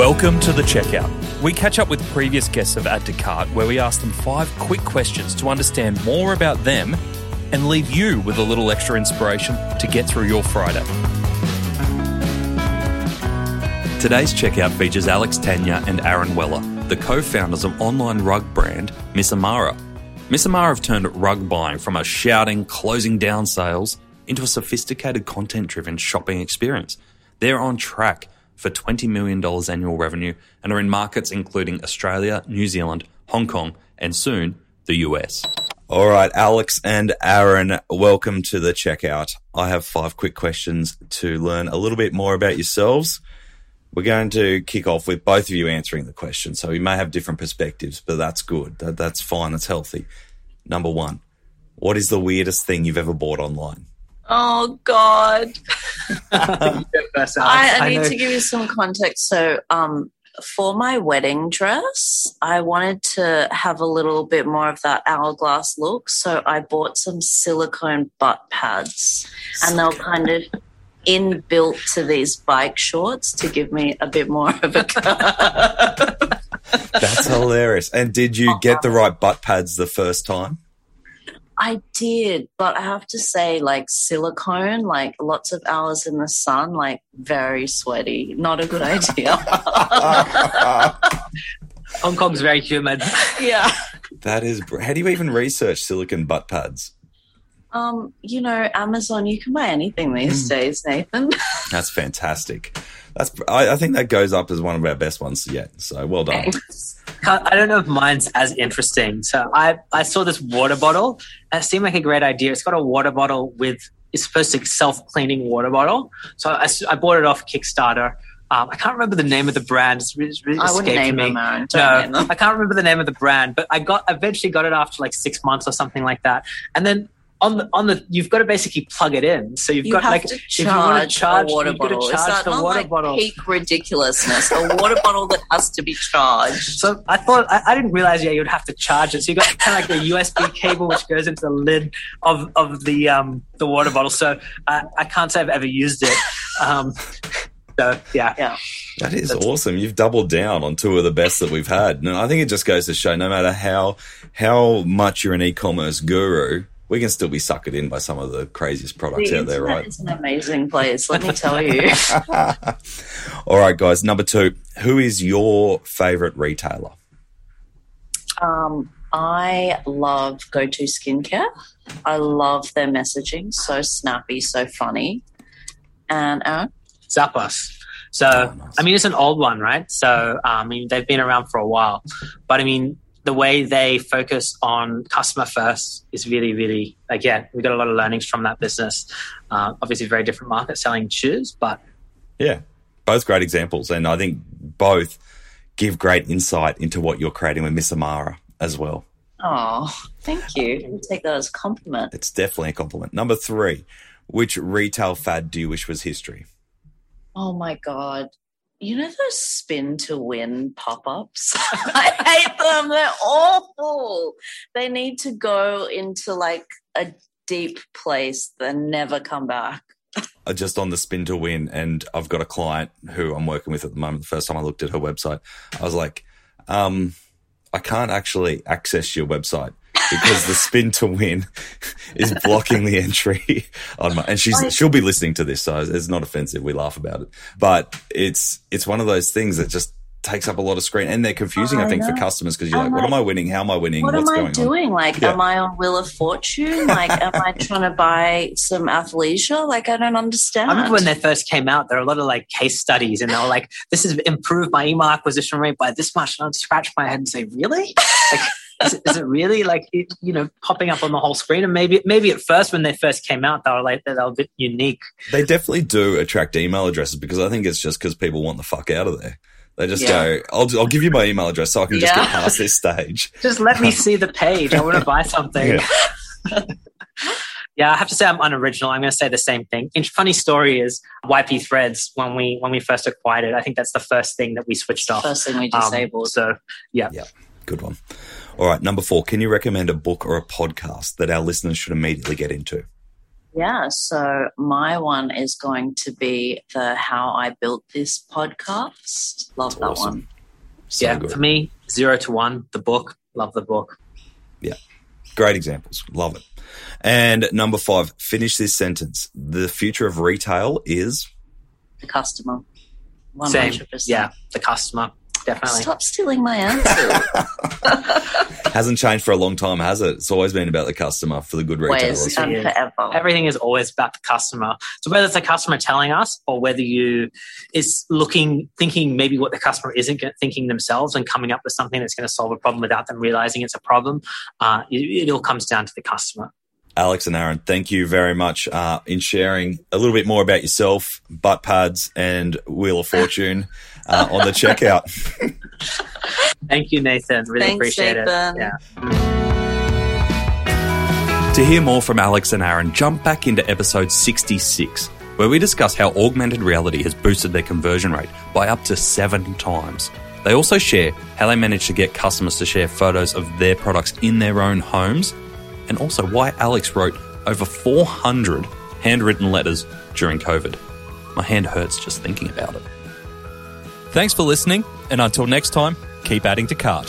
Welcome to the checkout. We catch up with previous guests of Add to Cart where we ask them five quick questions to understand more about them and leave you with a little extra inspiration to get through your Friday. Today's checkout features Alex Tanya and Aaron Weller, the co founders of online rug brand Miss Amara. Miss Amara have turned rug buying from a shouting, closing down sales into a sophisticated content driven shopping experience. They're on track for $20 million annual revenue and are in markets including Australia, New Zealand, Hong Kong, and soon the US. All right, Alex and Aaron, welcome to the checkout. I have five quick questions to learn a little bit more about yourselves. We're going to kick off with both of you answering the question. So we may have different perspectives, but that's good. That, that's fine. That's healthy. Number one, what is the weirdest thing you've ever bought online? Oh God! I, I, I need know. to give you some context. So, um, for my wedding dress, I wanted to have a little bit more of that hourglass look. So I bought some silicone butt pads, and they're kind of inbuilt to these bike shorts to give me a bit more of a curve. That's hilarious. And did you get the right butt pads the first time? I did, but I have to say, like silicone, like lots of hours in the sun, like very sweaty. Not a good idea. Hong Kong's very humid. yeah. That is, br- how do you even research silicon butt pads? Um, you know, Amazon, you can buy anything these days, Nathan. That's fantastic. That's, I, I think that goes up as one of our best ones yet. So well done. Can't- I don't know if mine's as interesting. So I, I saw this water bottle. and It seemed like a great idea. It's got a water bottle with, it's supposed to self cleaning water bottle. So I, I bought it off Kickstarter. Um, I can't remember the name of the brand. It's really, really I wouldn't name me. them, Aaron. Don't name No, them. I can't remember the name of the brand, but I got eventually got it after like six months or something like that. And then on the on the you've got to basically plug it in. So you've You got have like to if you want to charge, charge a water you've got to bottle. Is charge that the not water like bottle. peak ridiculousness? a water bottle that has to be charged. So I thought I, I didn't realize yeah you'd have to charge it. So you got kind of like the USB cable which goes into the lid of of the um the water bottle. So I, I can't say I've ever used it. Um, so yeah, Yeah. That is That's- awesome. You've doubled down on two of the best that we've had. And I think it just goes to show no matter how how much you're an e-commerce guru, we can still be suckered in by some of the craziest products The out there, right? is an amazing place, let me tell you. All right, guys. Number two, who is your favorite retailer? Um, I love Go To Skincare. I love their messaging. So snappy, so funny. And Aaron? Zappos. So Oh, nice. I mean it's an old one, right? So um, I mean they've been around for a while, but I mean the way they focus on customer first is really, really again we got a lot of learnings from that business. Uh, obviously, very different market selling shoes, but Yeah, both great examples, and I think both give great insight into what you're creating with Miss Amara as well. Oh, thank you. I'll take that as a compliment. It's definitely a compliment. Number three, which retail fad do you wish was history? Oh my God. You know those spin to win pop ups? I hate them. They're awful. They need to go into like a deep place and never come back. uh, just on the spin to win, and I've got a client who I'm working with at the moment. The first time I looked at her website, I was like, um, I can't actually access your website because the spin to win is blocking the entry on my, and she's, she'll be listening to this. So it's not offensive. We laugh about it, but it's, it's one of those things that just takes up a lot of screen and they're confusing, oh, I, I think, for customers because you're I'm like, what like, am I winning? How am I winning? What What's am I going on? doing? Like, Yeah. am I on Wheel of Fortune? Like, am I trying to buy some athleisure? Like, I don't understand. I remember when they first came out, there were a lot of like case studies, and they were like, "This has improved my email acquisition rate by this much." And I'd scratch my head and say, "Really? Like, is, it, is it really like you know popping up on the whole screen?" And maybe maybe at first when they first came out, they were like they were a bit unique. They definitely do attract email addresses because I think it's just because people want the fuck out of there. They just Yeah. go, I'll, I'll give you my email address so I can just get past this stage. Just let me see the page. I want to buy something. Yeah. Yeah, I have to say I'm unoriginal. I'm going to say the same thing. And funny story is YP Threads when we when we first acquired it. I think that's the first thing that we switched off. First thing we Um, disabled. so yeah, Good one. All right, number four. Can you recommend a book or a podcast that our listeners should immediately get into? Yeah, so my one is going to be the How I Built This podcast. Love that awesome. one. So yeah, good. for me, zero to one, the book. Love the book. Yeah, great examples. Love it. And number five, finish this sentence. The future of retail is The customer. 100%. Same. Yeah, the customer. Definitely. Stop stealing my answer. hasn't changed for a long time, has it? It's always been about the customer for the good retailers. Always and forever. Everything is always about the customer. So whether it's the customer telling us or whether you is looking, thinking maybe what the customer isn't thinking themselves and coming up with something that's going to solve a problem without them realizing it's a problem, uh, it, it all comes down to the customer. Alex and Aaron, thank you very much uh, in sharing a little bit more about yourself, butt pads, and Wheel of Fortune uh, on the checkout. Thank you, Nathan. Really Thanks, appreciate Nathan. it. Yeah. To hear more from Alex and Aaron, jump back into episode 66, where we discuss how augmented reality has boosted their conversion rate by up to seven times. They also share how they managed to get customers to share photos of their products in their own homes, and also why Alex wrote over 400 handwritten letters during COVID. My hand hurts just thinking about it. Thanks for listening, and until next time, keep adding to cart.